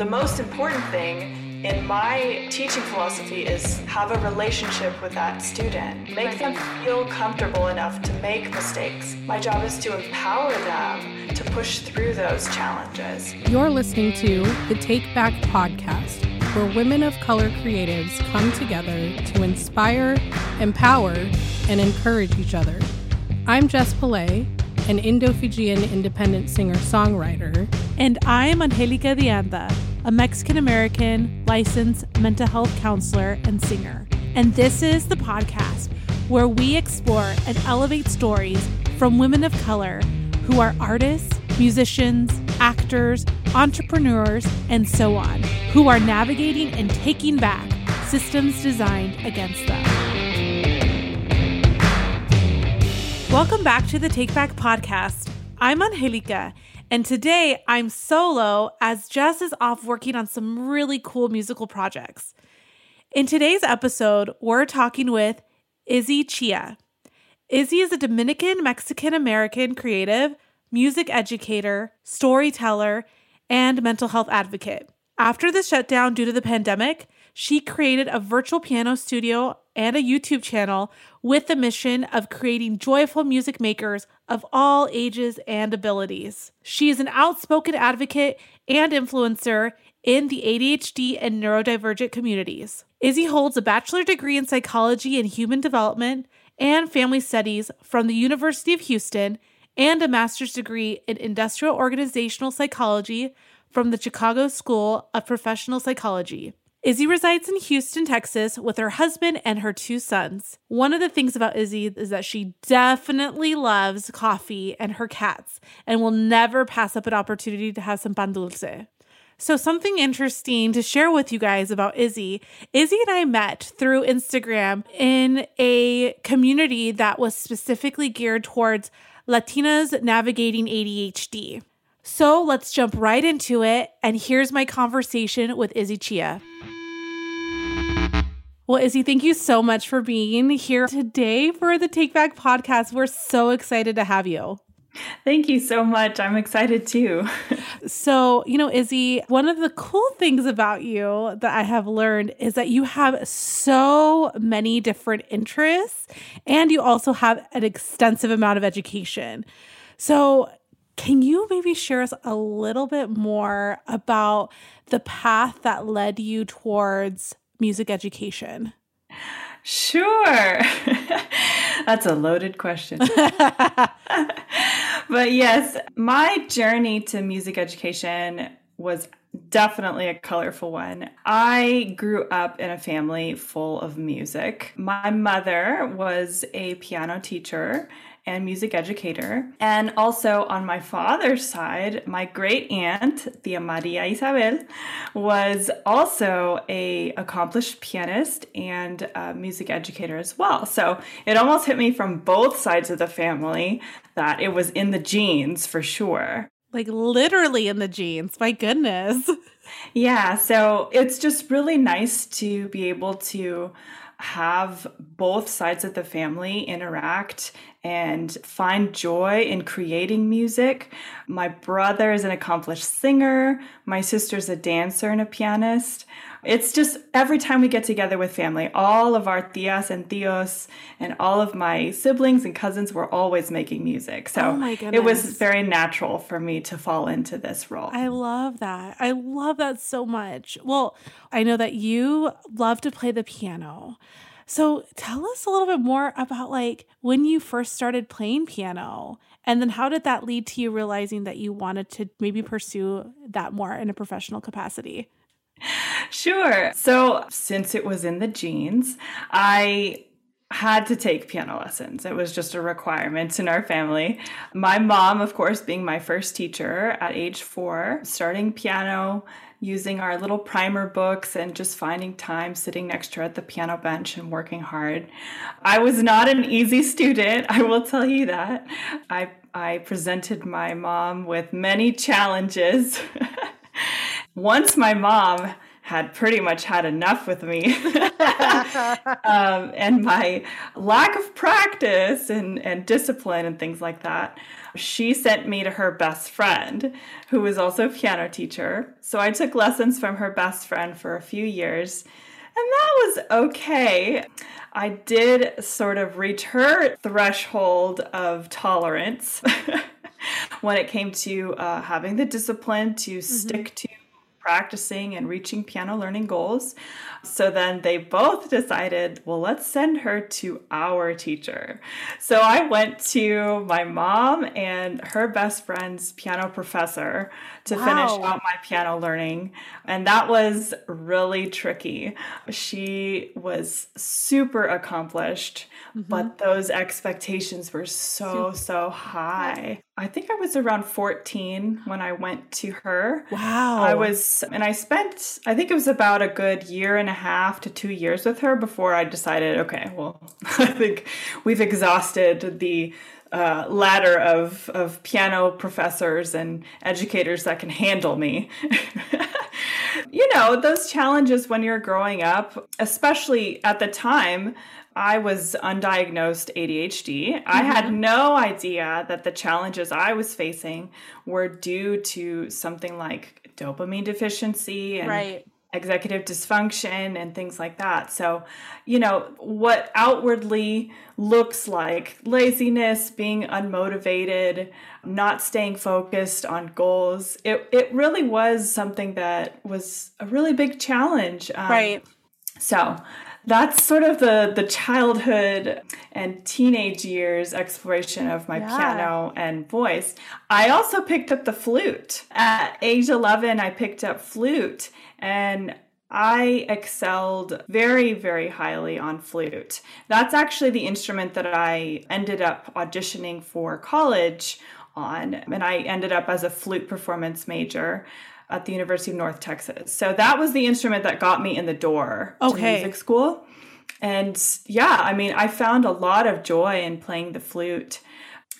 The most important thing in my teaching philosophy is have a relationship with that student. Make them feel comfortable enough to make mistakes. My job is to empower them to push through those challenges. You're listening to the Take Back podcast, where women of color creatives come together to inspire, empower, and encourage each other. I'm Jess Pillay, an Indo Fijian independent singer songwriter. And I'm Angelica Dianda, a Mexican American licensed mental health counselor and singer. And this is the podcast where we explore and elevate stories from women of color who are artists, musicians, actors, entrepreneurs, and so on, who are navigating and taking back systems designed against them. Welcome back to the Take Back podcast. I'm Angelica, and today I'm solo as Jess is off working on some really cool musical projects. In today's episode, we're talking with Izzie Chea. Izzie is a Dominican Mexican American creative, music educator, storyteller, and mental health advocate. After the shutdown due to the pandemic, she created a virtual piano studio and a YouTube channel with the mission of creating joyful music makers of all ages and abilities. She is an outspoken advocate and influencer in the ADHD and neurodivergent communities. Izzie holds a bachelor degree in psychology and human development and family studies from the University of Houston and a master's degree in industrial organizational psychology from the Chicago School of Professional Psychology. Izzie resides in Houston, Texas with her husband and her two sons. One of the things about Izzie is that she definitely loves coffee and her cats and will never pass up an opportunity to have some pan dulce. So, something interesting to share with you guys about Izzie Izzie and I met through Instagram in a community that was specifically geared towards Latinas navigating ADHD. So, let's jump right into it. And here's my conversation with Izzie Chea. Well, Izzie, thank you so much for being here today for the Take Back podcast. We're so excited to have you. Thank you so much. I'm excited too. so, you know, Izzie, one of the cool things about you that I have learned is that you have so many different interests and you also have an extensive amount of education. So, can you maybe share us a little bit more about the path that led you towards music education? Sure. That's a loaded question. but yes, my journey to music education was definitely a colorful one. I grew up in a family full of music. My mother was a piano teacher and music educator. And also on my father's side, my great aunt, Tia Maria Isabel, was also a accomplished pianist and music educator as well. So it almost hit me from both sides of the family that it was in the genes for sure. Like literally in the genes. My goodness. Yeah, so it's just really nice to be able to have both sides of the family interact and find joy in creating music. My brother is an accomplished singer, my sister's a dancer and a pianist. It's just every time we get together with family, all of our tias and tios and all of my siblings and cousins were always making music. So oh it was very natural for me to fall into this role. I love that. I love that so much. Well, I know that you love to play the piano. So tell us a little bit more about like when you first started playing piano and then how did that lead to you realizing that you wanted to maybe pursue that more in a professional capacity? Sure. So, since it was in the genes, I had to take piano lessons. It was just a requirement in our family. My mom, of course, being my first teacher at age four, starting piano using our little primer books and just finding time sitting next to her at the piano bench and working hard. I was not an easy student, I will tell you that. I I presented my mom with many challenges. Once my mom had pretty much had enough with me um, and my lack of practice and, and discipline and things like that. She sent me to her best friend, who was also a piano teacher. So I took lessons from her best friend for a few years. And that was okay. I did sort of reach her threshold of tolerance when it came to uh, having the discipline to mm-hmm. stick to practicing and reaching piano learning goals. So then they both decided, well, let's send her to our teacher. So I went to my mom and her best friend's piano professor to wow. finish out my piano learning. And that was really tricky. She was super accomplished, mm-hmm. but those expectations were so, so high. I think I was around 14 when I went to her. Wow. I was, and I spent, I think it was about a good year and a half to two years with her before I decided, okay, well, I think we've exhausted the uh, ladder of, of piano professors and educators that can handle me. you know, those challenges when you're growing up, especially at the time, I was undiagnosed ADHD. Mm-hmm. I had no idea that the challenges I was facing were due to something like dopamine deficiency and right. executive dysfunction and things like that. So, you know, what outwardly looks like laziness, being unmotivated, not staying focused on goals, it, it really was something that was a really big challenge. Um, right. So, that's sort of the the childhood and teenage years exploration of my yeah. piano and voice. I also picked up the flute. At age 11, I picked up flute and I excelled very, very highly on flute. That's actually the instrument that I ended up auditioning for college on, and I ended up as a flute performance major at the University of North Texas. So that was the instrument that got me in the door okay. to music school. And yeah, I mean, I found a lot of joy in playing the flute.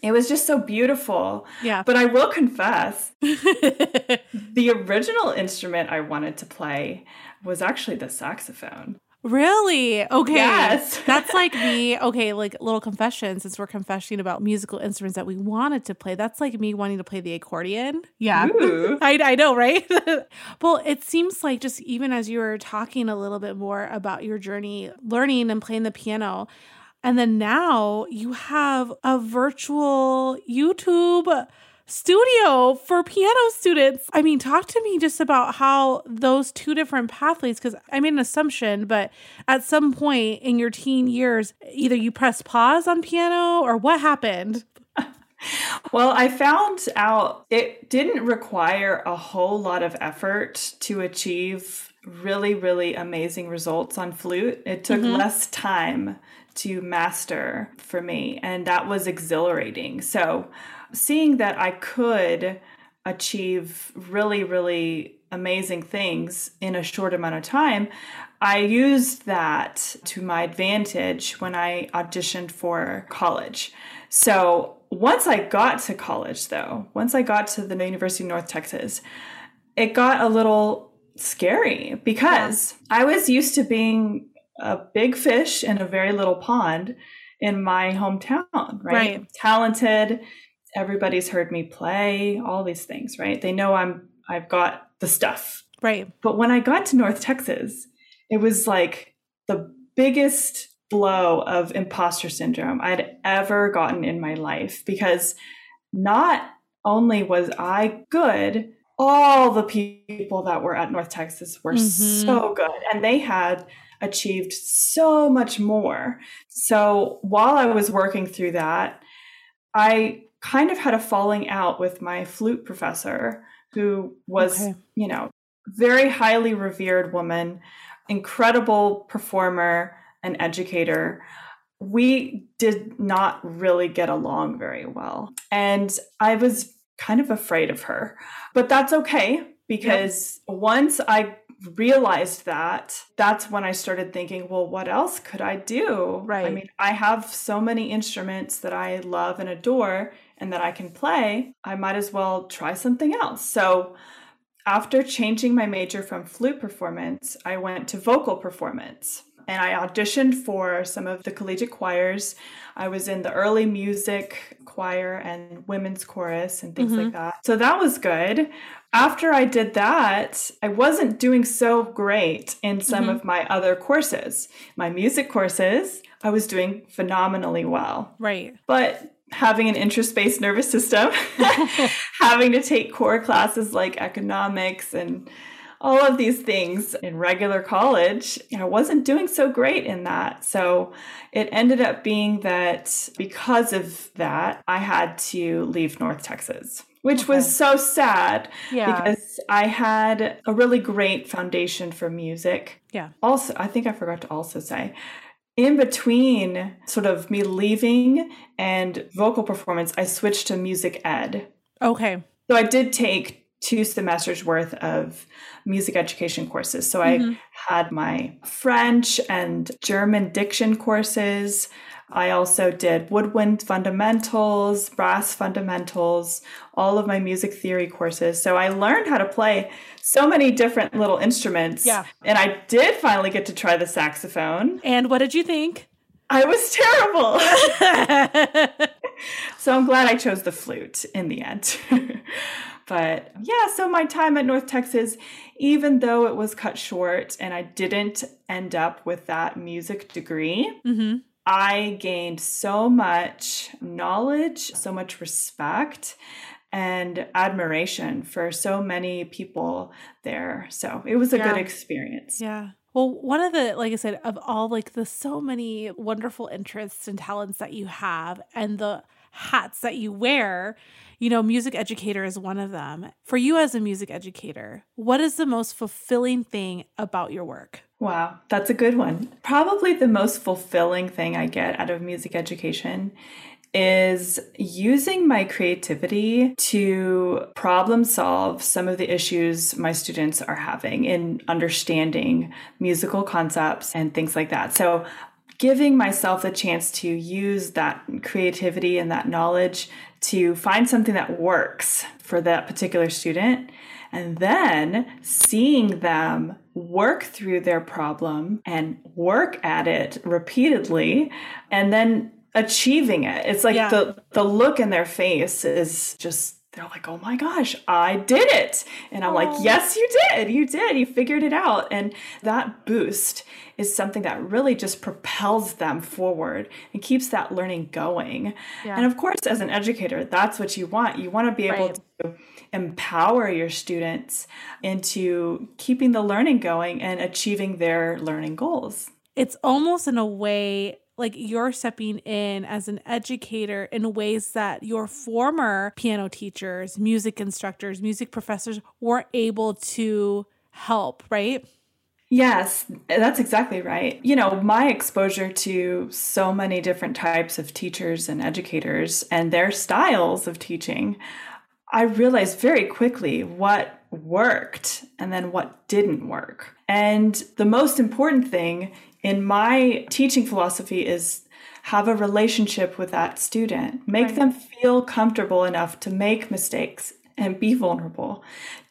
It was just so beautiful. Yeah. But I will confess, the original instrument I wanted to play was actually the saxophone. Really? Okay. Yes. That's like me. Okay, like little confession since we're confessing about musical instruments that we wanted to play. That's like me wanting to play the accordion. Yeah. I, I know, right? well, it seems like just even as you were talking a little bit more about your journey learning and playing the piano, and then now you have a virtual YouTube studio for piano students. I mean, talk to me just about how those two different pathways, because I made an assumption, but at some point in your teen years, either you pressed pause on piano or what happened? Well, I found out it didn't require a whole lot of effort to achieve really, really amazing results on flute. It took mm-hmm. less time to master for me, and that was exhilarating. So, seeing that I could achieve really, really amazing things in a short amount of time, I used that to my advantage when I auditioned for college. So once I got to college, though, once I got to the University of North Texas, it got a little scary because yeah. I was used to being a big fish in a very little pond in my hometown, right? right. Talented, everybody's heard me play, all these things, right? They know I'm I've got the stuff. Right. But when I got to North Texas, it was like the biggest blow of imposter syndrome I'd ever gotten in my life because not only was I good, all the people that were at North Texas were mm-hmm. so good and they had achieved so much more. So while I was working through that, I kind of had a falling out with my flute professor, who was, okay. you know, very highly revered woman, incredible performer and educator. We did not really get along very well. And I was kind of afraid of her. But that's okay because yep. once I realized that, that's when I started thinking, well, what else could I do? Right. I mean, I have so many instruments that I love and adore and that I can play, I might as well try something else. So After changing my major from flute performance, I went to vocal performance and I auditioned for some of the collegiate choirs. I was in the early music choir and women's chorus and things mm-hmm. like that. So that was good. After I did that, I wasn't doing so great in some mm-hmm. of my other courses. My music courses, I was doing phenomenally well. Right. But having an interest based nervous system, having to take core classes like economics and all of these things in regular college, I wasn't doing so great in that. So it ended up being that because of that, I had to leave North Texas. Which okay. was so sad yeah. because I had a really great foundation for music. Yeah. Also, I think I forgot to also say, in between sort of me leaving and vocal performance, I switched to music ed. Okay. So I did take two semesters worth of music education courses. So mm-hmm. I had my French and German diction courses. I also did woodwind fundamentals, brass fundamentals, all of my music theory courses. So I learned how to play so many different little instruments. Yeah. And I did finally get to try the saxophone. And what did you think? I was terrible. so I'm glad I chose the flute in the end. But yeah, so my time at North Texas, even though it was cut short and I didn't end up with that music degree, mm-hmm. I gained so much knowledge, so much respect, and admiration for so many people there. So it was a yeah. good experience. Yeah. Well, one of the, like I said, of all like the so many wonderful interests and talents that you have and the hats that you wear, you know, music educator is one of them. For you as a music educator, what is the most fulfilling thing about your work? Wow, that's a good one. Probably the most fulfilling thing I get out of music education is using my creativity to problem solve some of the issues my students are having in understanding musical concepts and things like that. So, giving myself the chance to use that creativity and that knowledge to find something that works for that particular student and then seeing them work through their problem and work at it repeatedly and then achieving it it's like yeah. the the look in their face is just they're like, oh my gosh, I did it. And I'm Aww. like, yes, you did. You did. You figured it out. And that boost is something that really just propels them forward and keeps that learning going. Yeah. And of course, as an educator, that's what you want. You want to be able right. to empower your students into keeping the learning going and achieving their learning goals. It's almost in a way like you're stepping in as an educator in ways that your former piano teachers, music instructors, music professors weren't able to help, right? Yes, that's exactly right. You know, my exposure to so many different types of teachers and educators and their styles of teaching, I realized very quickly what worked and then what didn't work. And the most important thing in my teaching philosophy is have a relationship with that student make right. them feel comfortable enough to make mistakes and be vulnerable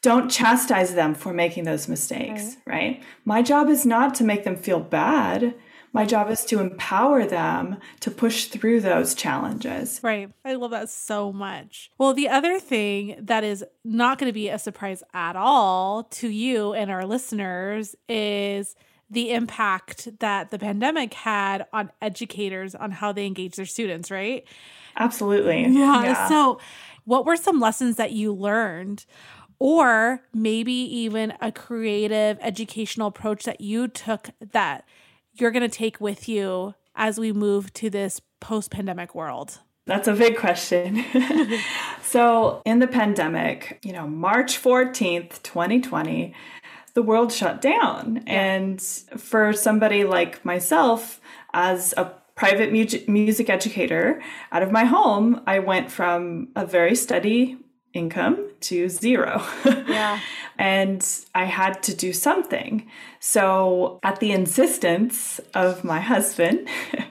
don't chastise them for making those mistakes right. right my job is not to make them feel bad my job is to empower them to push through those challenges. Right. I love that so much. Well, the other thing that is not going to be a surprise at all to you and our listeners is the impact that the pandemic had on educators on how they engage their students, right? Absolutely. Yeah. yeah. So, what were some lessons that you learned? Or maybe even a creative educational approach that you took that you're going to take with you as we move to this post pandemic world? That's a big question. so, in the pandemic, you know, March 14th, 2020, the world shut down. Yeah. And for somebody like myself, as a private mu- music educator out of my home, I went from a very steady income to zero. Yeah. and I had to do something. So, at the insistence of my husband,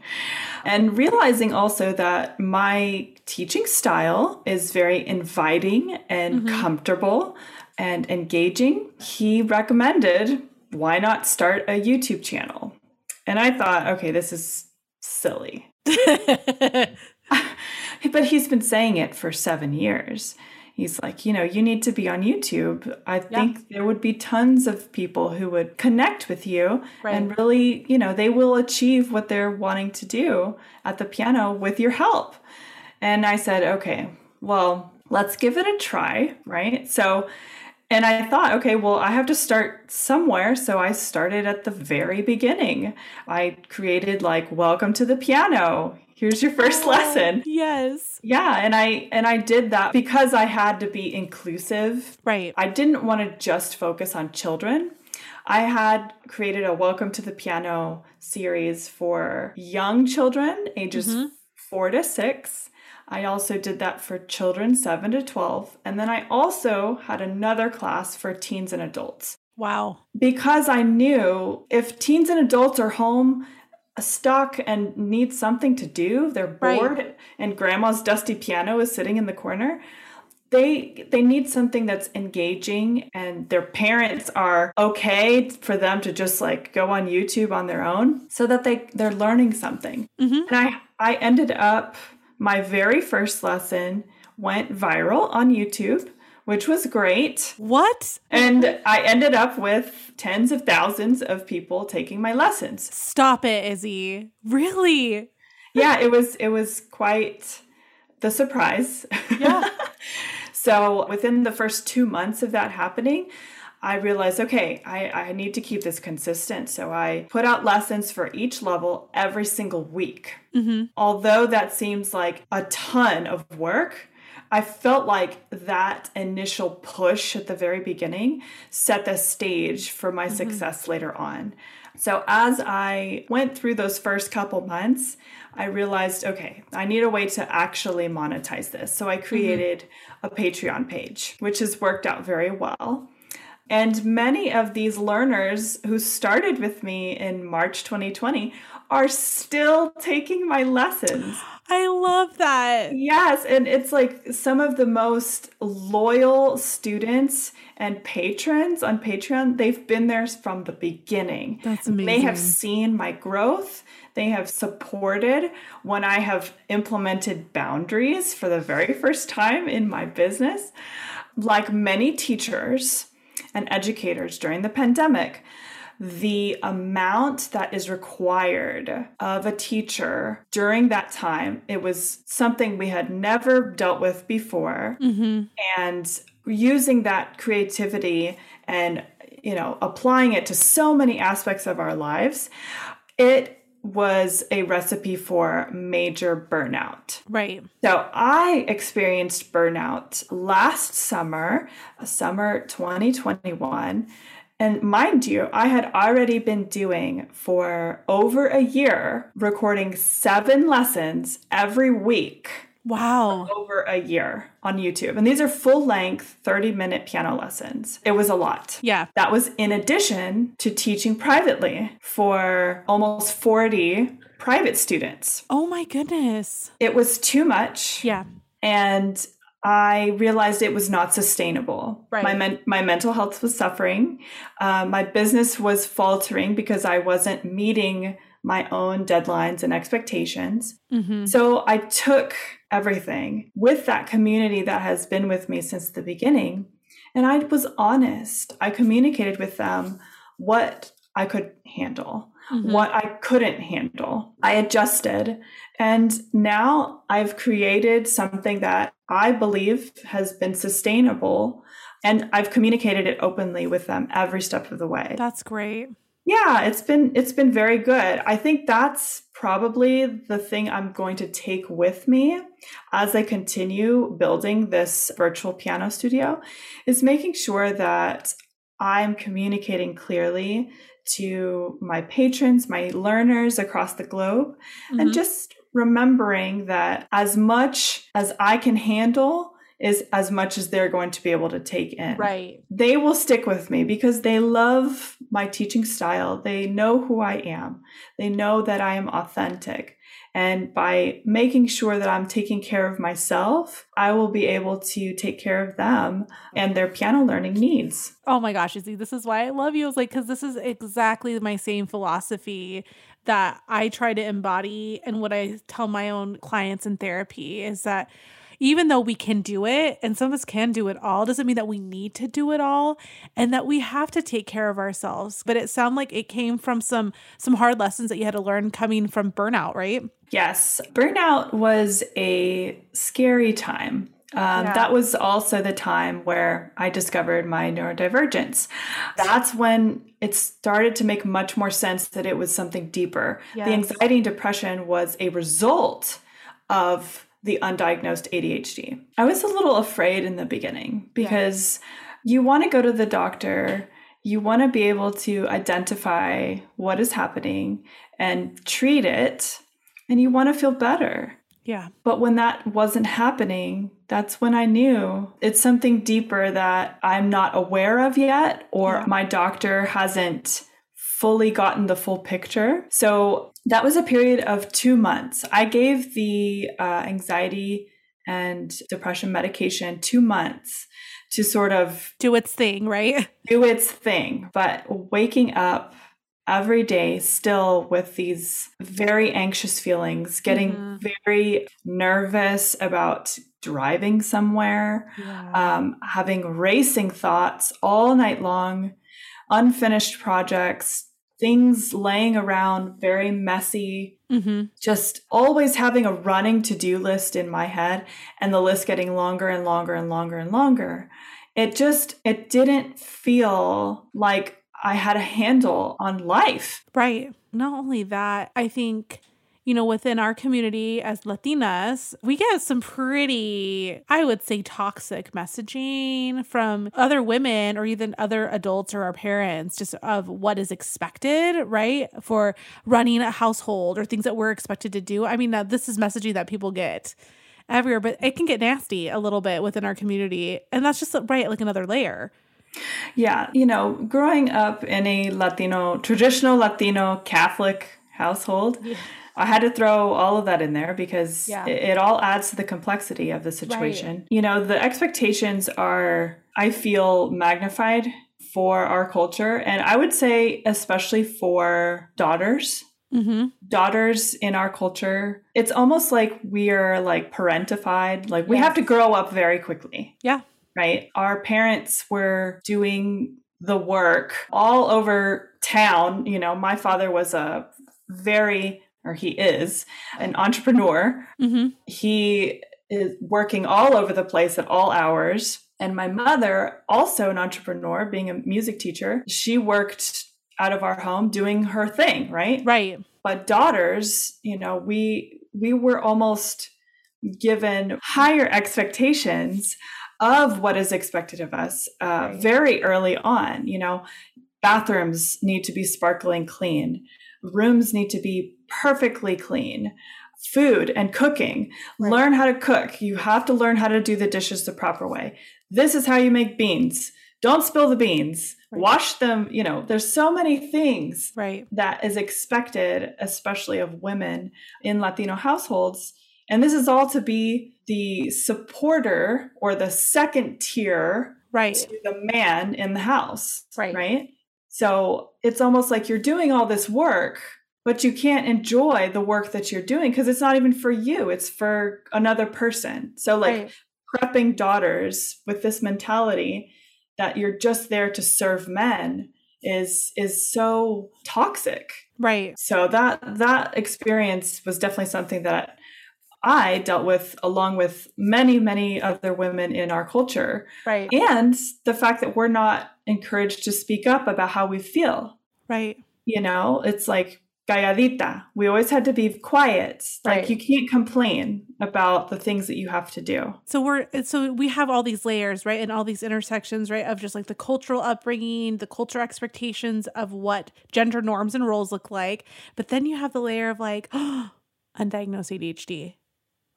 and realizing also that my teaching style is very inviting and Mm-hmm. comfortable and engaging, he recommended why not start a YouTube channel? And I thought, okay, this is silly. But he's been saying it for seven years. He's like, you know, you need to be on YouTube. I think there would be tons of people who would connect with you and really, you know, they will achieve what they're wanting to do at the piano with your help. And I said, okay, well, let's give it a try, right? So, and I thought, okay, well, I have to start somewhere. So I started at the very beginning. I created like, welcome to the piano. Here's your first oh, lesson. yes. Yeah, and I and I did that because I had to be inclusive. Right. I didn't want to just focus on children. I had created a Welcome to the Piano series for young children ages mm-hmm. 4 to 6. I also did that for children 7 to 12, and then I also had another class for teens and adults Wow. because I knew if teens and adults are home stuck and need something to do, they're Right. bored and grandma's dusty piano is sitting in the corner, they they need something that's engaging and their parents are okay for them to just like go on YouTube on their own so that they they're learning something. Mm-hmm. And I I ended up my very first lesson went viral on YouTube, which was great. What? And I ended up with tens of thousands of people taking my lessons. Stop it, Izzie. Really? Yeah, it was it was quite the surprise. Yeah. so within the first two months of that happening, I realized, okay, I, I need to keep this consistent. So I put out lessons for each level every single week. Mm-hmm. Although that seems like a ton of work, I felt like that initial push at the very beginning set the stage for my mm-hmm. success later on. So as I went through those first couple months, I realized, okay, I need a way to actually monetize this. So I mm-hmm. created a Patreon page, which has worked out very well. And many of these learners who started with me in March 2020 are still taking my lessons. I love that. Yes, and it's like some of the most loyal students and patrons on Patreon. They've been there from the beginning. That's amazing. They have seen my growth. They have supported when I have implemented boundaries for the very first time in my business. Like many teachers and educators during the pandemic, the amount that is required of a teacher during that time it was something we had never dealt with before. Mm-hmm. And using that creativity and you know applying it to so many aspects of our lives it was a recipe for major burnout Right. so I experienced burnout last summer, summer 2021. And mind you, I had already been doing for over a year, recording seven lessons every week Wow. over a year on YouTube. And these are full length 30 minute piano lessons. It was a lot. Yeah. That was in addition to teaching privately for almost 40 private students. Oh my goodness. It was too much. Yeah. And I realized it was not sustainable. Right. My men- my mental health was suffering. Uh, my business was faltering because I wasn't meeting my own deadlines and expectations. Mm-hmm. So I took everything with that community that has been with me since the beginning, and I was honest. I communicated with them what I could handle, Mhm. what I couldn't handle. I adjusted. And now I've created something that I believe has been sustainable. And I've communicated it openly with them every step of the way. That's great. Yeah, it's been it's been very good. I think that's probably the thing I'm going to take with me as I continue building this virtual piano studio is making sure that I'm communicating clearly to my patrons, my learners across the globe, and Mhm. just remembering that as much as I can handle is as much as they're going to be able to take in. Right. They will stick with me because they love my teaching style. They know who I am. They know that I am authentic. And by making sure that I'm taking care of myself, I will be able to take care of them and their piano learning needs. Oh my gosh, Izzie, this is why I love you. I was like, because this is exactly my same philosophy that I try to embody and what I tell my own clients in therapy is that even though we can do it and some of us can do it all doesn't mean that we need to do it all and that we have to take care of ourselves but it sounded like it came from some some hard lessons that you had to learn coming from burnout right yes burnout was a scary time um, yeah. That was also the time where I discovered my neurodivergence. That's when it started to make much more sense that it was something deeper. Yes. The anxiety and depression was a result of the undiagnosed ADHD. I was a little afraid in the beginning because yeah. you want to go to the doctor, you want to be able to identify what is happening and treat it, and you want to feel better. Yeah. But when that wasn't happening, that's when I knew it's something deeper that I'm not aware of yet, or yeah. my doctor hasn't fully gotten the full picture. So that was a period of two months. I gave the uh, anxiety and depression medication two months to sort of do its thing, right? Do its thing. But waking up every day still with these very anxious feelings, getting mm-hmm. very nervous about driving somewhere, yeah. um, having racing thoughts all night long, unfinished projects, things laying around, very messy. Mm-hmm. Just always having a running to do list in my head and the list getting longer and longer and longer and longer. It just, it didn't feel like I had a handle on life. Right. Not only that, I think you know, within our community as Latinas, we get some pretty, I would say, toxic messaging from other women or even other adults or our parents, just of what is expected, right? For running a household or things that we're expected to do. I mean, now this is messaging that people get everywhere, but it can get nasty a little bit within our community. And that's just, right, like another layer. Yeah, you know, growing up in a Latino, traditional Latino Catholic household, yeah. I had to throw all of that in there because yeah. it, it, all adds to the complexity of the situation. Right. You know, the expectations are, I feel, magnified for our culture. And I would say, especially for daughters. Mm-hmm. Daughters in our culture, it's almost like we are like parentified. Like we yes. have to grow up very quickly. Yeah. Right. Our parents were doing the work all over town. You know, my father was a very or he is an entrepreneur. Mm-hmm. He is working all over the place at all hours. And my mother, also an entrepreneur, being a music teacher, she worked out of our home doing her thing, right? Right. But daughters, you know, we we were almost given higher expectations of what is expected of us uh, right. very early on. You know, bathrooms need to be sparkling clean, rooms need to be perfectly clean food and cooking. Right. Learn how to cook. You have to learn how to do the dishes the proper way. This is how you make beans. Don't spill the beans. Right. Wash them, you know, there's so many things right. that is expected especially of women in Latino households. And this is all to be the supporter or the second tier right. to the man in the house. Right. Right. So it's almost like you're doing all this work but you can't enjoy the work that you're doing because it's not even for you it's for another person so like right. prepping daughters with this mentality that you're just there to serve men is is so toxic right so that that experience was definitely something that I dealt with along with many, many other women in our culture. Right. And the fact that we're not encouraged to speak up about how we feel. Right. You know, it's like calladita. We always had to be quiet. Like right. you can't complain about the things that you have to do. So we're so we have all these layers, right? And all these intersections, right? Of just like the cultural upbringing, the cultural expectations of what gender norms and roles look like. But then you have the layer of like oh, undiagnosed ADHD,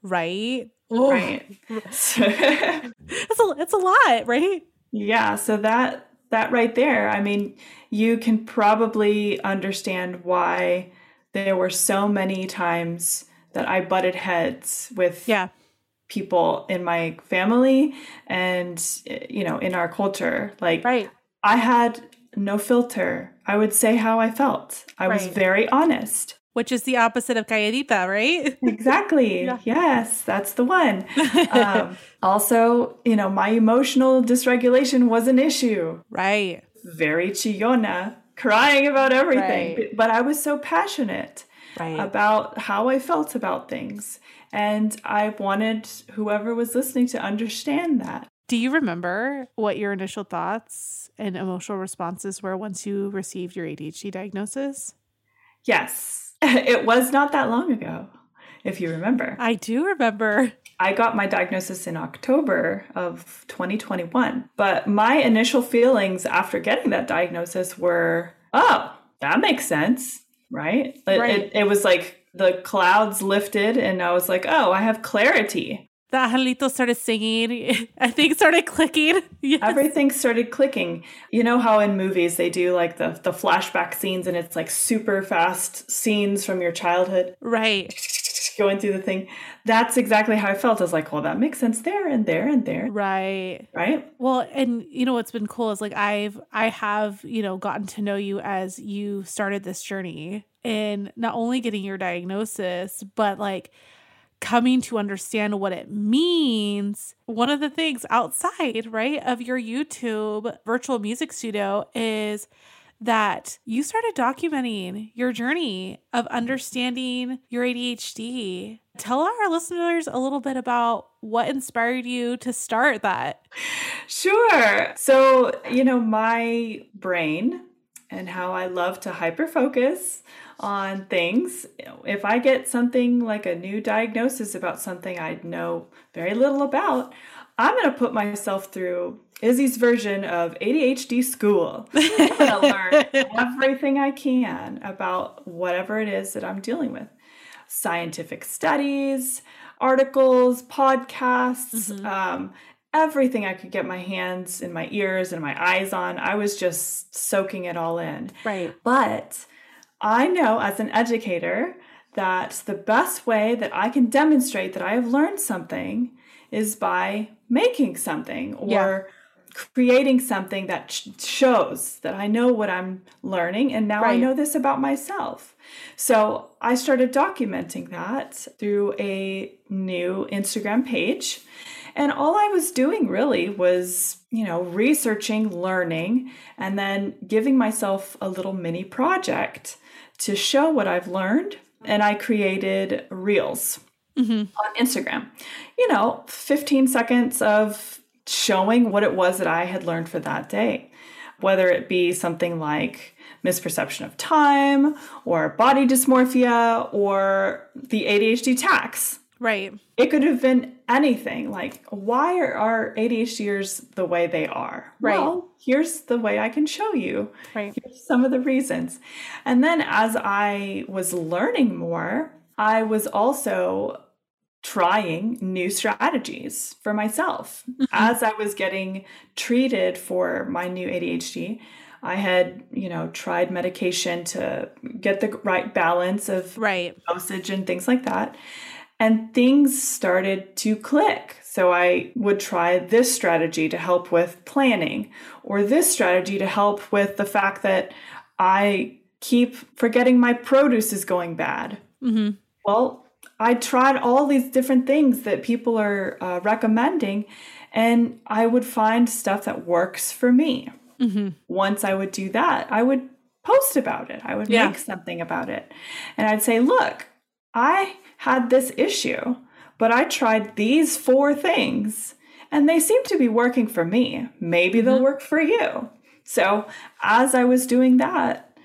right? Oh. right? It's a it's a lot, right? yeah, so that that right there, I mean, you can probably understand why there were so many times that I butted heads with Yeah. people in my family and you know in our culture. Like Right. i had no filter. I would say how i felt. I was very honest Which is the opposite of calladita, right? exactly Yeah. yes that's the one um, also you know my emotional dysregulation was an issue right. very chillona crying about everything Right. but i was so passionate Right. about how I felt about things. And I wanted whoever was listening to understand that. Do you remember what your initial thoughts and emotional responses were once you received your ADHD diagnosis? Yes, it was not that long ago, if you remember. I do remember. I got my diagnosis in October of 2021. But my initial feelings after getting that diagnosis were, oh, that makes sense, right? It, Right. it, it was like the clouds lifted, and I was like, oh, I have clarity. The Angelito started singing. I think started clicking. Yes. everything started clicking you know how in movies they do like the the flashback scenes and it's like super fast scenes from your childhood right. going through the thing that's exactly how i felt i was like well that makes sense there and there and there Right. right Well, and you know what's been cool is like I've I have, you know, gotten to know you as you started this journey and not only getting your diagnosis, but like coming to understand what it means. One of the things outside, right, of your YouTube virtual music studio is that you started documenting your journey of understanding your ADHD. Tell our listeners a little bit about what inspired you to start that. sure so you know my brain and how i love to hyper focus on things. If i get something like a new diagnosis about something i know very little about i'm going to put myself through izzy's version of adhd school. I'm going to learn everything i can about whatever it is that i'm dealing with. Scientific studies articles podcasts um, everything i could get my hands and my ears and my eyes on i was just soaking it all in Right. but I know as an educator that the best way that I can demonstrate that I have learned something is by making something or Yeah. creating something that sh- shows that I know what I'm learning and now I know this about myself. So I started documenting that through a new Instagram page. And all I was doing really was, you know, researching, learning, and then giving myself a little mini project to show what I've learned. And I created reels mm-hmm. on Instagram. You know, 15 seconds of showing what it was that I had learned for that day, whether it be something like misperception of time or body dysmorphia or the ADHD tax. Right. It could have been anything like, why are our ADHDers the way they are? Right. Well, here's the way I can show you. Right. Here's some of the reasons. And then as I was learning more, I was also trying new strategies for myself. Mm-hmm. As I was getting treated for my new ADHD, I had, you know, tried medication to get the right balance of Right. dosage and things like that. And things started to click. So I would try this strategy to help with planning, or this strategy to help with the fact that I keep forgetting my produce is going bad. Mm-hmm. Well, I tried all these different things that people are uh, recommending, and I would find stuff that works for me. Mm-hmm. Once I would do that, I would post about it. I would Yeah. make something about it. And I'd say, look, I had this issue, but I tried these four things and they seem to be working for me. Maybe they'll mm-hmm. work for you. So as I was doing that,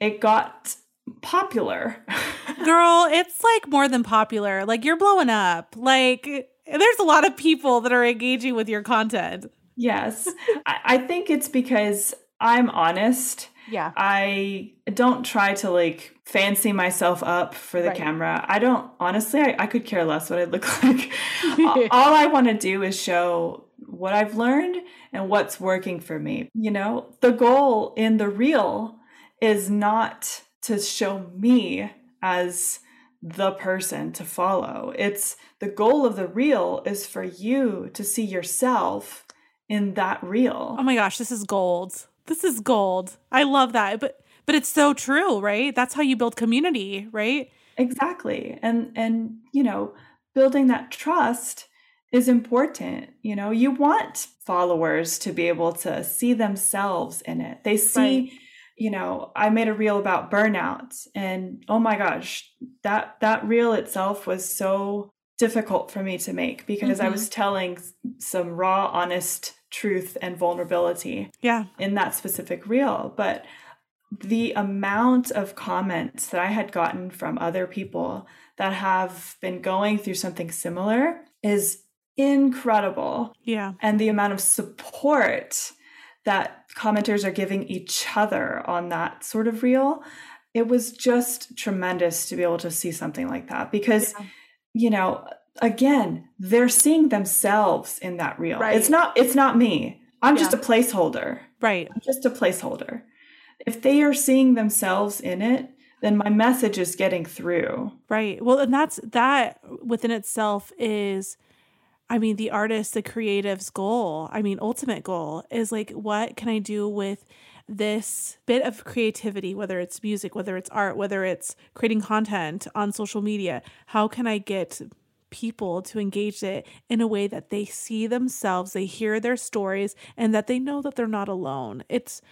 it got popular. Girl, it's like more than popular. Like you're blowing up. Like there's a lot of people that are engaging with your content. Yes. I, I think it's because I'm honest Yeah. I don't try to like fancy myself up for the Right. camera. I don't, honestly, I, I could care less what I look like. All all I want to do is show what I've learned and what's working for me. You know, the goal in the reel is not to show me as the person to follow. It's the goal of the reel is for you to see yourself in that reel. Oh my gosh, this is gold. This is gold. I love that. But but it's so true, right? That's how you build community, right? Exactly. And and you know, building that trust is important. You know, you want followers to be able to see themselves in it. They see, Right. you know, I made a reel about burnout and oh my gosh, that that reel itself was so difficult for me to make because I Mhm. was telling some raw honest truth and vulnerability Yeah. in that specific reel. But the amount of comments that I had gotten from other people that have been going through something similar is incredible. Yeah. And the amount of support that commenters are giving each other on that sort of reel, it was just tremendous to be able to see something like that because, Yeah. you know, again, they're seeing themselves in that reel. Right. It's not it's not me. I'm just a placeholder. Right. I'm just a placeholder. If they are seeing themselves in it, then my message is getting through. Right. Well, and that's that within itself is I mean, the artist, the creative's goal, I mean, ultimate goal is like, what can I do with this bit of creativity, whether it's music, whether it's art, whether it's creating content on social media? How can I get people to engage it in a way that they see themselves, they hear their stories, and that they know that they're not alone? It's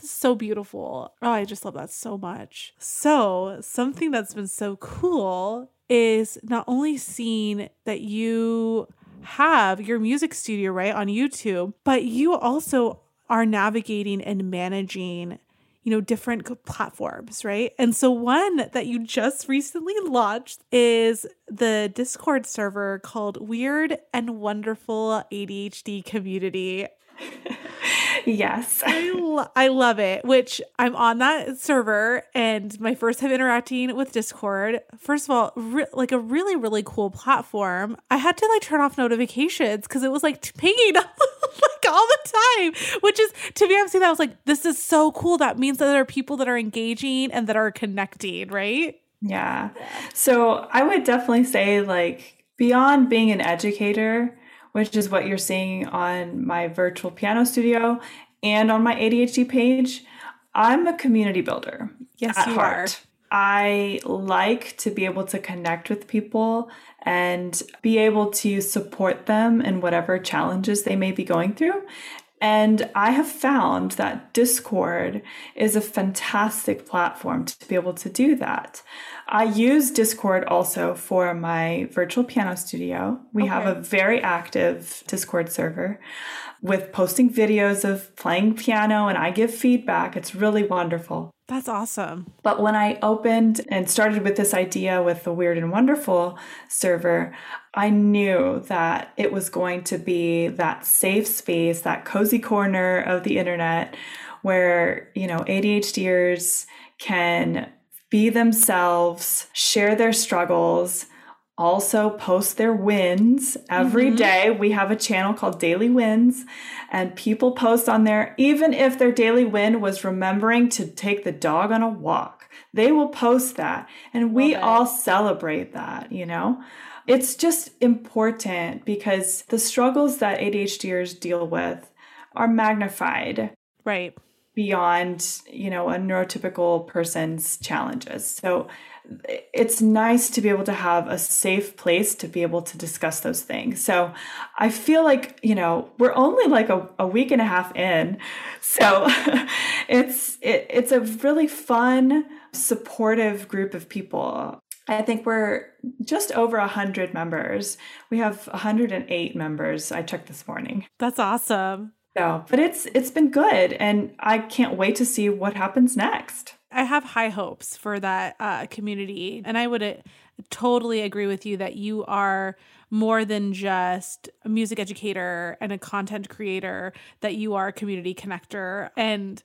so beautiful. Oh, I just love that so much. So, something that's been so cool is not only seeing that you have your music studio right on YouTube, but you also are navigating and managing you know different platforms right? And so one that you just recently launched is the discord server called weird and wonderful adhd community yes. I, lo- I love it, which I'm on that server and my first time interacting with Discord. First of all, re- like a really, really cool platform. I had to like turn off notifications because it was like pinging like all the time, which is to me, I'm seeing that I was like, this is so cool. That means that there are people that are engaging and that are connecting, right? Yeah. So I would definitely say, like, beyond being an educator, which is what you're seeing on my virtual piano studio and on my ADHD page, I'm a community builder. Yes, at you heart. I like to be able to connect with people and be able to support them in whatever challenges they may be going through. And I have found that Discord is a fantastic platform to be able to do that. I use Discord also for my virtual piano studio. We have a very active Discord server with posting videos of playing piano, and I give feedback. It's really wonderful. That's awesome. But when I opened and started with this idea with the Weird and Wonderful server, I knew that it was going to be that safe space, that cozy corner of the internet where, you know, ADHDers can be themselves, share their struggles, also post their wins every Mhm. day. We have a channel called Daily Wins, and people post on there, even if their daily win was remembering to take the dog on a walk, they will post that. And we it. all celebrate that, you know? It's just important because the struggles that ADHDers deal with are magnified Right. beyond you know a neurotypical person's challenges so it's nice to be able to have a safe place to be able to discuss those things so i feel like you know we're only like a, a week and a half in so it's it, it's a really fun supportive group of people I think we're just over 100 members. We have 108 members. I checked this morning. That's awesome. So, but it's it's been good, and I can't wait to see what happens next. I have high hopes for that uh, community. And I would uh, totally agree with you that you are more than just a music educator and a content creator, that you are a community connector. And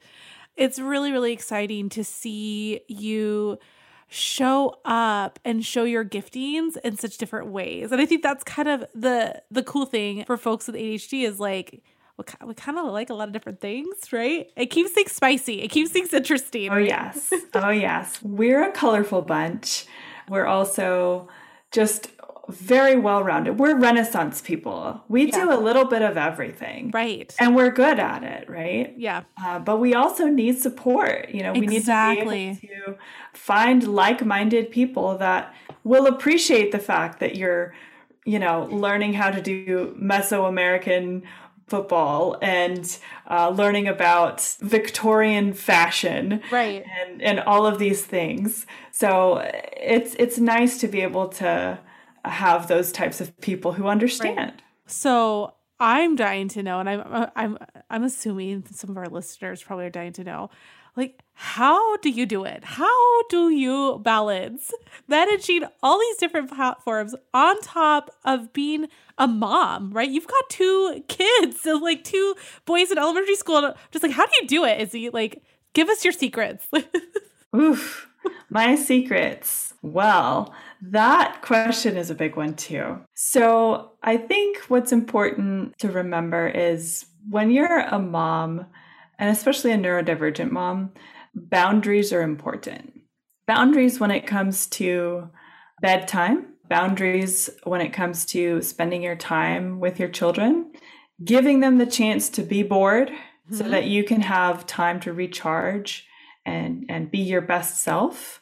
it's really, really exciting to see you show up and show your giftings in such different ways. And I think that's kind of the the cool thing for folks with ADHD is like we, kind of like a lot of different things, right? It keeps things spicy. It keeps things interesting. Oh yes. oh yes. We're a colorful bunch. We're also just very well rounded. We're Renaissance people. We yeah. do a little bit of everything. Right. And we're good at it, right? Yeah. Uh, but we also need support. You know, we exactly. need to be able to find like minded people that will appreciate the fact that you're, you know, learning how to do Mesoamerican football and uh, learning about Victorian fashion, right, and and all of these things. So it's it's nice to be able to have those types of people who understand. Right. So I'm dying to know, and I'm I'm I'm assuming some of our listeners probably are dying to know, like how do you do it? How do you balance managing all these different platforms on top of being a mom? Right, you've got two kids, so like two boys in elementary school. Just like how do you do it? Izzie like give us your secrets? Oof, my secrets. Well, that question is a big one too. So, I think what's important to remember is when you're a mom, and especially a neurodivergent mom, boundaries are important. Boundaries when it comes to bedtime, boundaries when it comes to spending your time with your children, giving them the chance to be bored mm-hmm. so that you can have time to recharge and and be your best self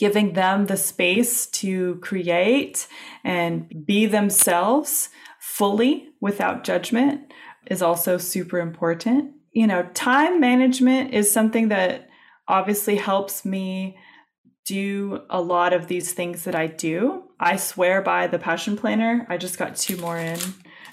giving them the space to create and be themselves fully without judgment is also super important. You know, time management is something that obviously helps me do a lot of these things that I do. I swear by the passion planner. I just got two more in.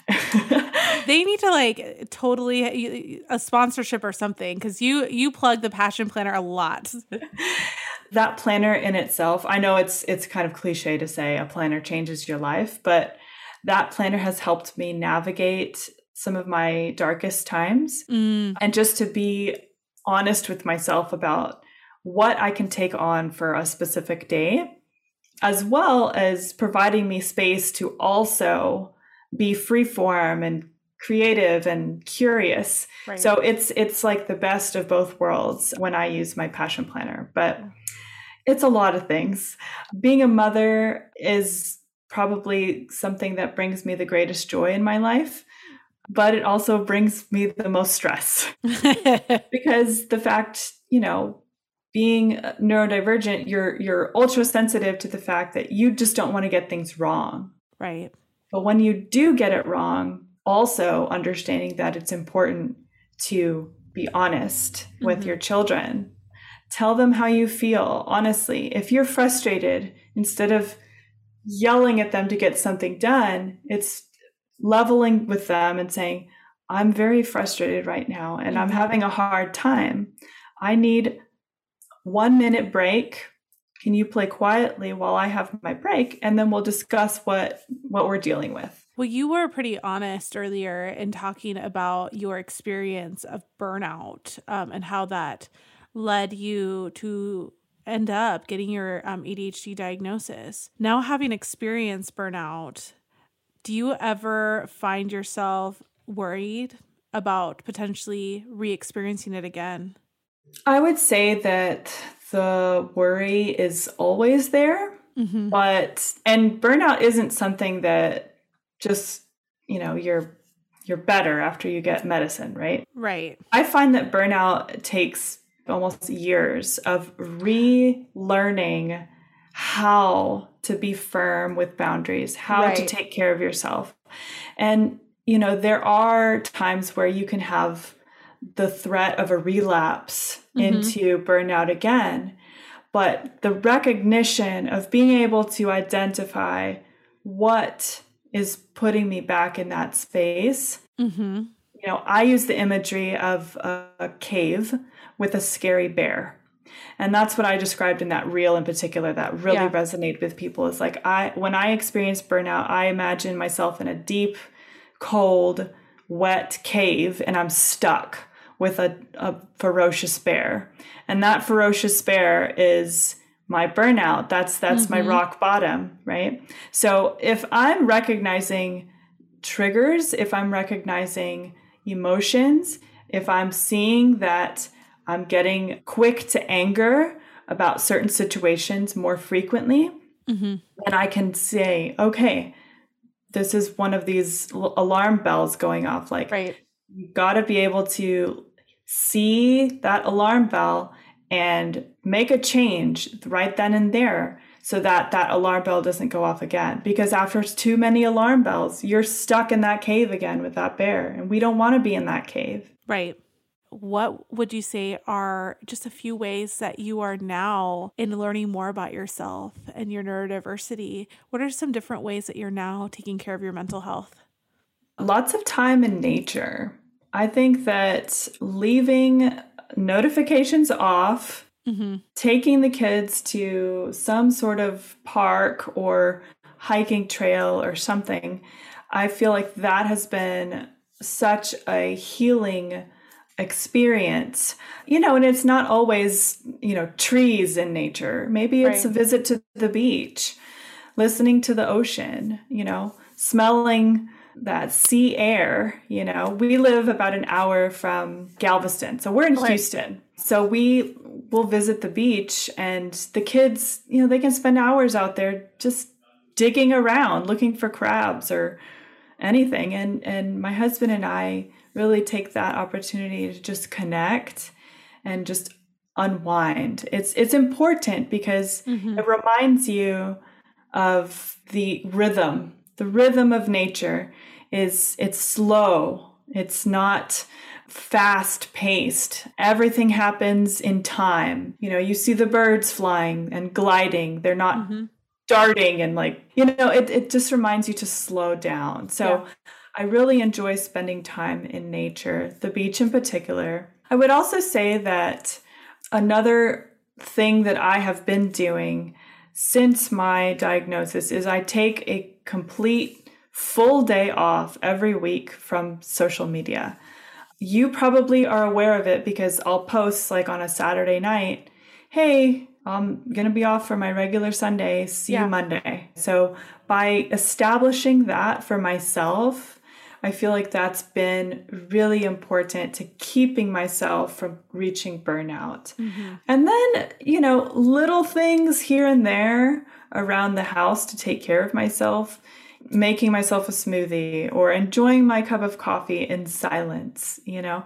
they need to like totally a sponsorship or something because you you plug the passion planner a lot that planner in itself, I know it's it's kind of cliche to say a planner changes your life, but that planner has helped me navigate some of my darkest times mm. and just to be honest with myself about what I can take on for a specific day as well as providing me space to also be freeform and creative and curious. Right. So it's it's like the best of both worlds when I use my passion planner. But it's a lot of things. Being a mother is probably something that brings me the greatest joy in my life, but it also brings me the most stress. because the fact, you know, being neurodivergent, you're you're ultra sensitive to the fact that you just don't want to get things wrong. Right. But when you do get it wrong, also understanding that it's important to be honest mm-hmm. with your children Tell them how you feel, honestly. If you're frustrated, instead of yelling at them to get something done, it's leveling with them and saying, I'm very frustrated right now and I'm mm-hmm. having a hard time. I need one minute break. Can you play quietly while I have my break? And then we'll discuss what what we're dealing with. Well, you were pretty honest earlier in talking about your experience of burnout um, and how that led you to end up getting your um, ADHD diagnosis. Now, having experienced burnout, do you ever find yourself worried about potentially re experiencing it again? I would say that the worry is always there, mm-hmm. but, and burnout isn't something that just, you know, you're you're better after you get medicine, right? Right. I find that burnout takes almost years of relearning how to be firm with boundaries, how right. to take care of yourself. And, you know, there are times where you can have the threat of a relapse mm-hmm. into burnout again. But the recognition of being able to identify what is putting me back in that space. Mm-hmm. You know, I use the imagery of a, a cave with a scary bear. And that's what I described in that reel in particular that really yeah. resonated with people is like I when I experience burnout, I imagine myself in a deep, cold, wet cave and I'm stuck with a, a ferocious bear. And that ferocious bear is my burnout. That's that's mm-hmm. my rock bottom, right? So if I'm recognizing triggers, if I'm recognizing emotions, if I'm seeing that I'm getting quick to anger about certain situations more frequently, mm-hmm. then I can say, okay, this is one of these alarm bells going off. Like, right. you got to be able to see that alarm bell and make a change right then and there so that that alarm bell doesn't go off again because after too many alarm bells you're stuck in that cave again with that bear and we don't want to be in that cave right what would you say are just a few ways that you are now in learning more about yourself and your neurodiversity? What are some different ways that you're now taking care of your mental health? Lots of time in nature. I think that leaving notifications off, mm-hmm. taking the kids to some sort of park or hiking trail or something, I feel like that has been such a healing experience. You know, and it's not always, you know, trees in nature. Maybe it's right. a visit to the beach, listening to the ocean, you know, smelling that sea air, you know, we live about an hour from Galveston. So we're in right. Houston. So we will visit the beach and the kids, you know, they can spend hours out there just digging around looking for crabs or anything and and my husband and I really take that opportunity to just connect and just unwind. It's it's important because mm-hmm. it reminds you of the rhythm, the rhythm of nature is it's slow. It's not fast paced. Everything happens in time. You know, you see the birds flying and gliding. They're not mm-hmm. darting and like, you know, it, it just reminds you to slow down. So yeah. I really enjoy spending time in nature, the beach in particular. I would also say that another thing that I have been doing since my diagnosis is I take a complete full day off every week from social media. You probably are aware of it because I'll post like on a Saturday night, hey, I'm going to be off for my regular Sunday. See yeah. you Monday. So, by establishing that for myself, I feel like that's been really important to keeping myself from reaching burnout. Mm-hmm. And then, you know, little things here and there around the house to take care of myself making myself a smoothie or enjoying my cup of coffee in silence, you know,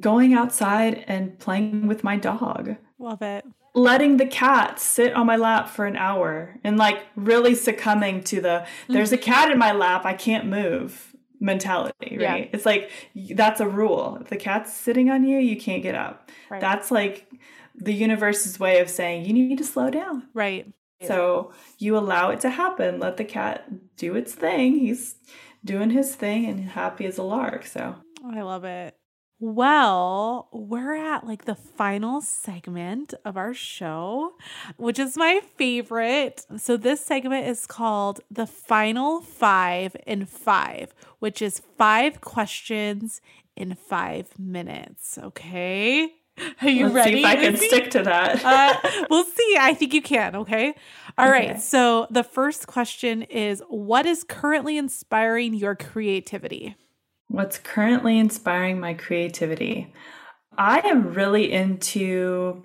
going outside and playing with my dog. Love it. Letting the cat sit on my lap for an hour and like really succumbing to the there's a mm-hmm. cat in my lap, I can't move mentality, right? Yeah. It's like that's a rule. If the cat's sitting on you, you can't get up. Right. That's like the universe's way of saying you need to slow down. Right. So you allow it to happen. Let the cat do its thing. He's doing his thing and happy as a lark. So I love it. Well, we're at like the final segment of our show, which is my favorite. So, this segment is called The Final Five in Five, which is five questions in five minutes. Okay. Are you Let's ready? See if I can stick to that. uh, we'll see. I think you can. Okay. All okay. right. So the first question is What is currently inspiring your creativity? What's currently inspiring my creativity? I am really into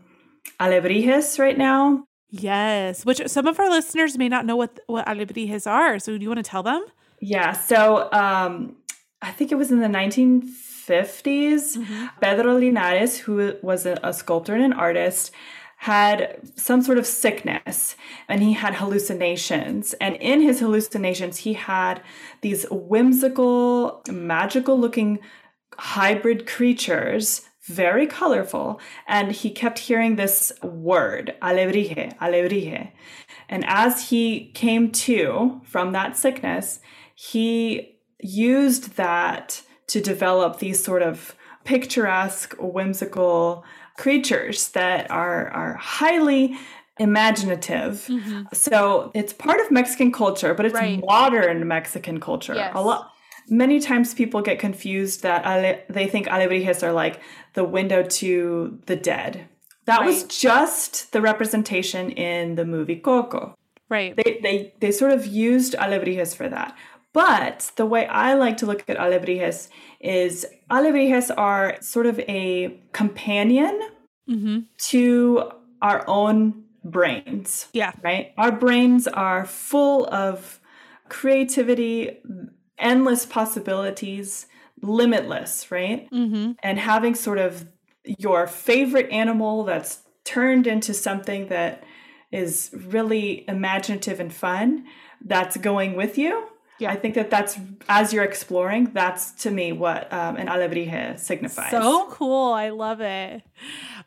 alebrijes right now. Yes, which some of our listeners may not know what what alebrijes are. So do you want to tell them? Yeah. So um, I think it was in the 1950s. mm-hmm. Pedro Linares, who was a, a sculptor and an artist, had some sort of sickness and he had hallucinations. And in his hallucinations, he had these whimsical, magical looking hybrid creatures, very colorful. And he kept hearing this word, alebrije, alebrije. And as he came to from that sickness, he used that to develop these sort of picturesque, whimsical creatures that are are highly imaginative. Mm-hmm. So it's part of Mexican culture, but it's right. modern Mexican culture. Yes. A lot many times people get confused that ale- they think alebrijes are like the window to the dead. That was just the representation in the movie Coco. Right. They, they, they sort of used alebrijes for that. But the way I like to look at alebrijes is alebrijes are sort of a companion mm-hmm. to our own brains Yeah. right? Our brains are full of creativity, endless possibilities, limitless, right? Mm-hmm. And having sort of your favorite animal that's turned into something that is really imaginative and fun that's going with you. Yeah. I think that that's as you're exploring, that's to me what um, an alebrije signifies. So cool. I love it.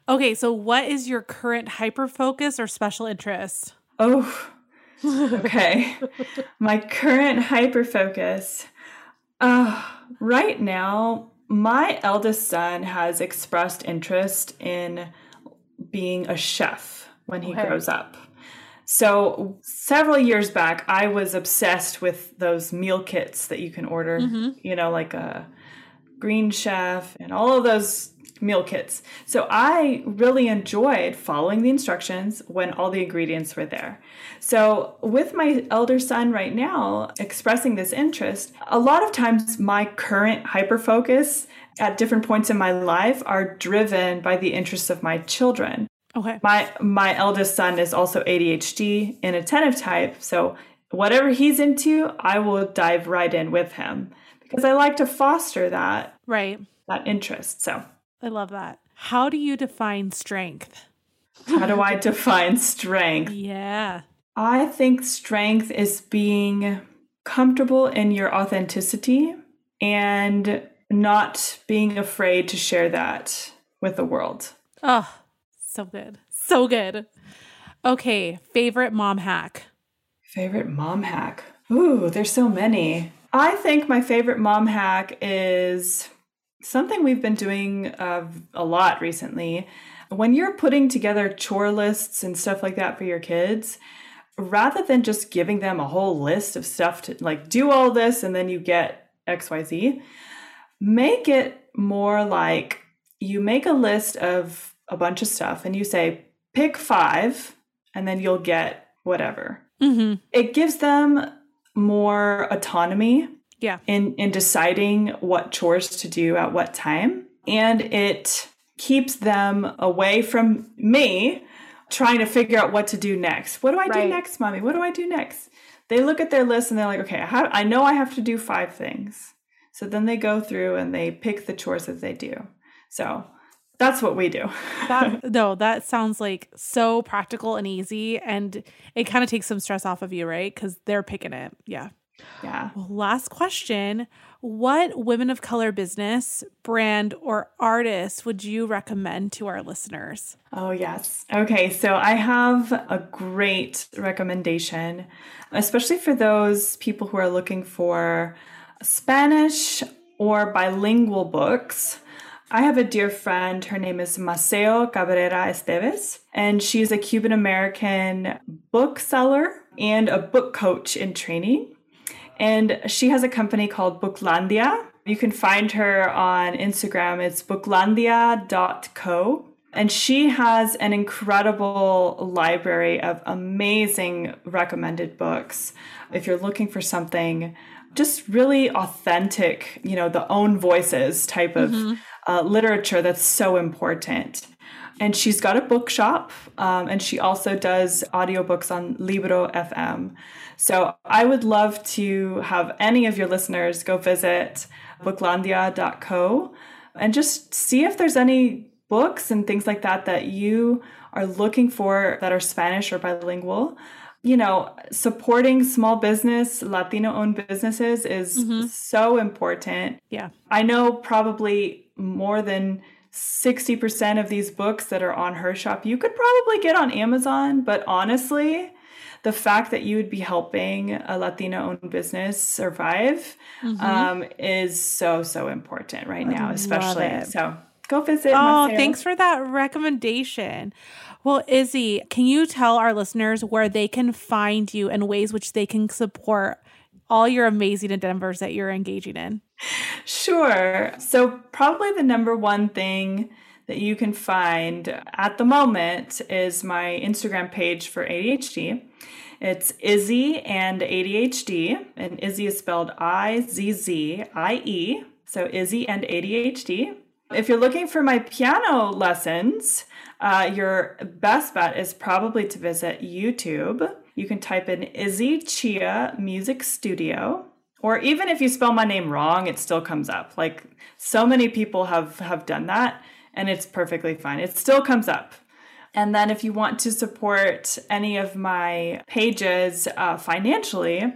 Okay, so what is your current hyper focus or special interest? Oh, okay. my current hyper focus. Uh, right now, my eldest son has expressed interest in being a chef when he Okay. grows up. So, several years back, I was obsessed with those meal kits that you can order, Mhm. you know, like a Green Chef and all of those meal kits. So, I really enjoyed following the instructions when all the ingredients were there. So, with my elder son right now expressing this interest, a lot of times my current hyper focus at different points in my life are driven by the interests of my children. Okay. My my eldest son is also ADHD and attentive type, so whatever he's into, I will dive right in with him because I like to foster that Right. that interest. So, I love that. How do you define strength? how do I define strength? Yeah. I think strength is being comfortable in your authenticity and not being afraid to share that with the world. Oh, so good. So good. Okay, favorite mom hack. Favorite mom hack? Ooh, there's so many. I think my favorite mom hack is something we've been doing uh, a lot recently. When you're putting together chore lists and stuff like that for your kids, rather than just giving them a whole list of stuff to like do all this and then you get XYZ, make it more like you make a list of a bunch of stuff and you say, pick five, and then you'll get whatever. Mm-hmm. it gives them more autonomy Yeah. in in deciding what chores to do at what time. And it keeps them away from me trying to figure out what to do next. What do i Right. do next mommy? What do i do next? They look at their list and they're like okay I, have, I know i have to do five things. So then they go through and they pick the chores that they do. So that's what we do That no, that sounds like so practical and easy and it kind of takes some stress off of you, right? Cuz they're picking it. Yeah. yeah Well, last question. What women of color business, brand, or artist would you recommend to our listeners? Oh, yes. Okay, so I have a great recommendation, especially for those people who are looking for Spanish or bilingual books. I have a dear friend, her name is Maceo Cabrera Esteves, and she's a Cuban American bookseller and a book coach in training. And she has a company called Booklandia. You can find her on Instagram. It's booklandia.co. And she has an incredible library of amazing recommended books. If you're looking for something just really authentic, you know, the own voices type of mm-hmm. Uh, literature that's so important. And she's got a bookshop, um, and she also does audiobooks on Libro FM. So I would love to have any of your listeners go visit booklandia.co and just see if there's any books and things like that that you are looking for that are Spanish or bilingual. You know, supporting small business, Latino owned businesses is so important. Yeah. I know probably more than 60% of these books that are on her shop you could probably get on Amazon, but honestly, the fact that you would be helping a Latino owned business survive um, is so, so important right now, especially. So go visit. Oh, thanks for that recommendation. Well, Izzie, can you tell our listeners where they can find you and ways which they can support all your amazing endeavors that you're engaging in? Sure. So, probably the number one thing that you can find at the moment is my Instagram page for ADHD. It's Izzie and ADHD, and Izzie is spelled I Z Z I E. So, Izzie and ADHD. If you're looking for my piano lessons, uh, your best bet is probably to visit YouTube. You can type in Izzie Chea Music Studio. Or even if you spell my name wrong, it still comes up. Like so many people have have done that and it's perfectly fine. It still comes up. And then if you want to support any of my pages uh, financially,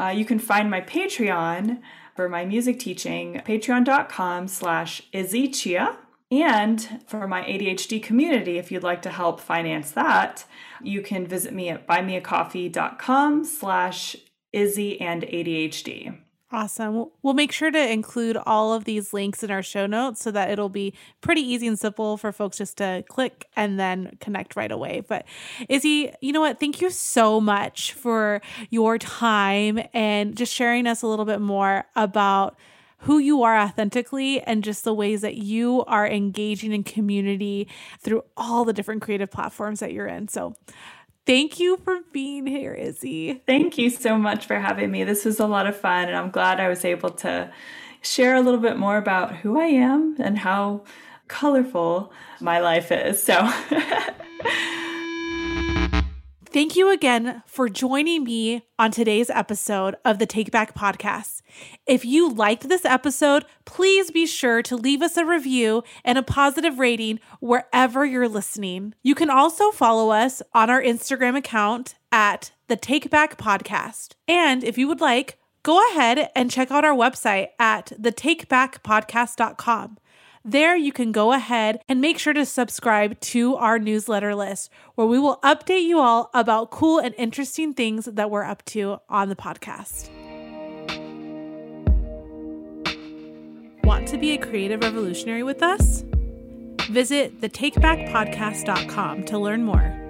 uh, you can find my Patreon for my music teaching, patreon.com slash izziechea. And for my ADHD community, if you'd like to help finance that, you can visit me at buymeacoffee.com slash Izzie and ADHD. Awesome. We'll make sure to include all of these links in our show notes so that it'll be pretty easy and simple for folks just to click and then connect right away. But Izzie, you know what? Thank you so much for your time and just sharing us a little bit more about who you are authentically and just the ways that you are engaging in community through all the different creative platforms that you're in. So, Thank you for being here, Izzie. Thank you so much for having me. This was a lot of fun, and I'm glad I was able to share a little bit more about who I am and how colorful my life is. So, Thank you again for joining me on today's episode of the Take Back Podcast. If you liked this episode, please be sure to leave us a review and a positive rating wherever you're listening. You can also follow us on our Instagram account at the Take Back Podcast. And if you would like, go ahead and check out our website at thetakebackpodcast.com. There, you can go ahead and make sure to subscribe to our newsletter list where we will update you all about cool and interesting things that we're up to on the podcast. Want to be a creative revolutionary with us? Visit thetakebackpodcast.com to learn more.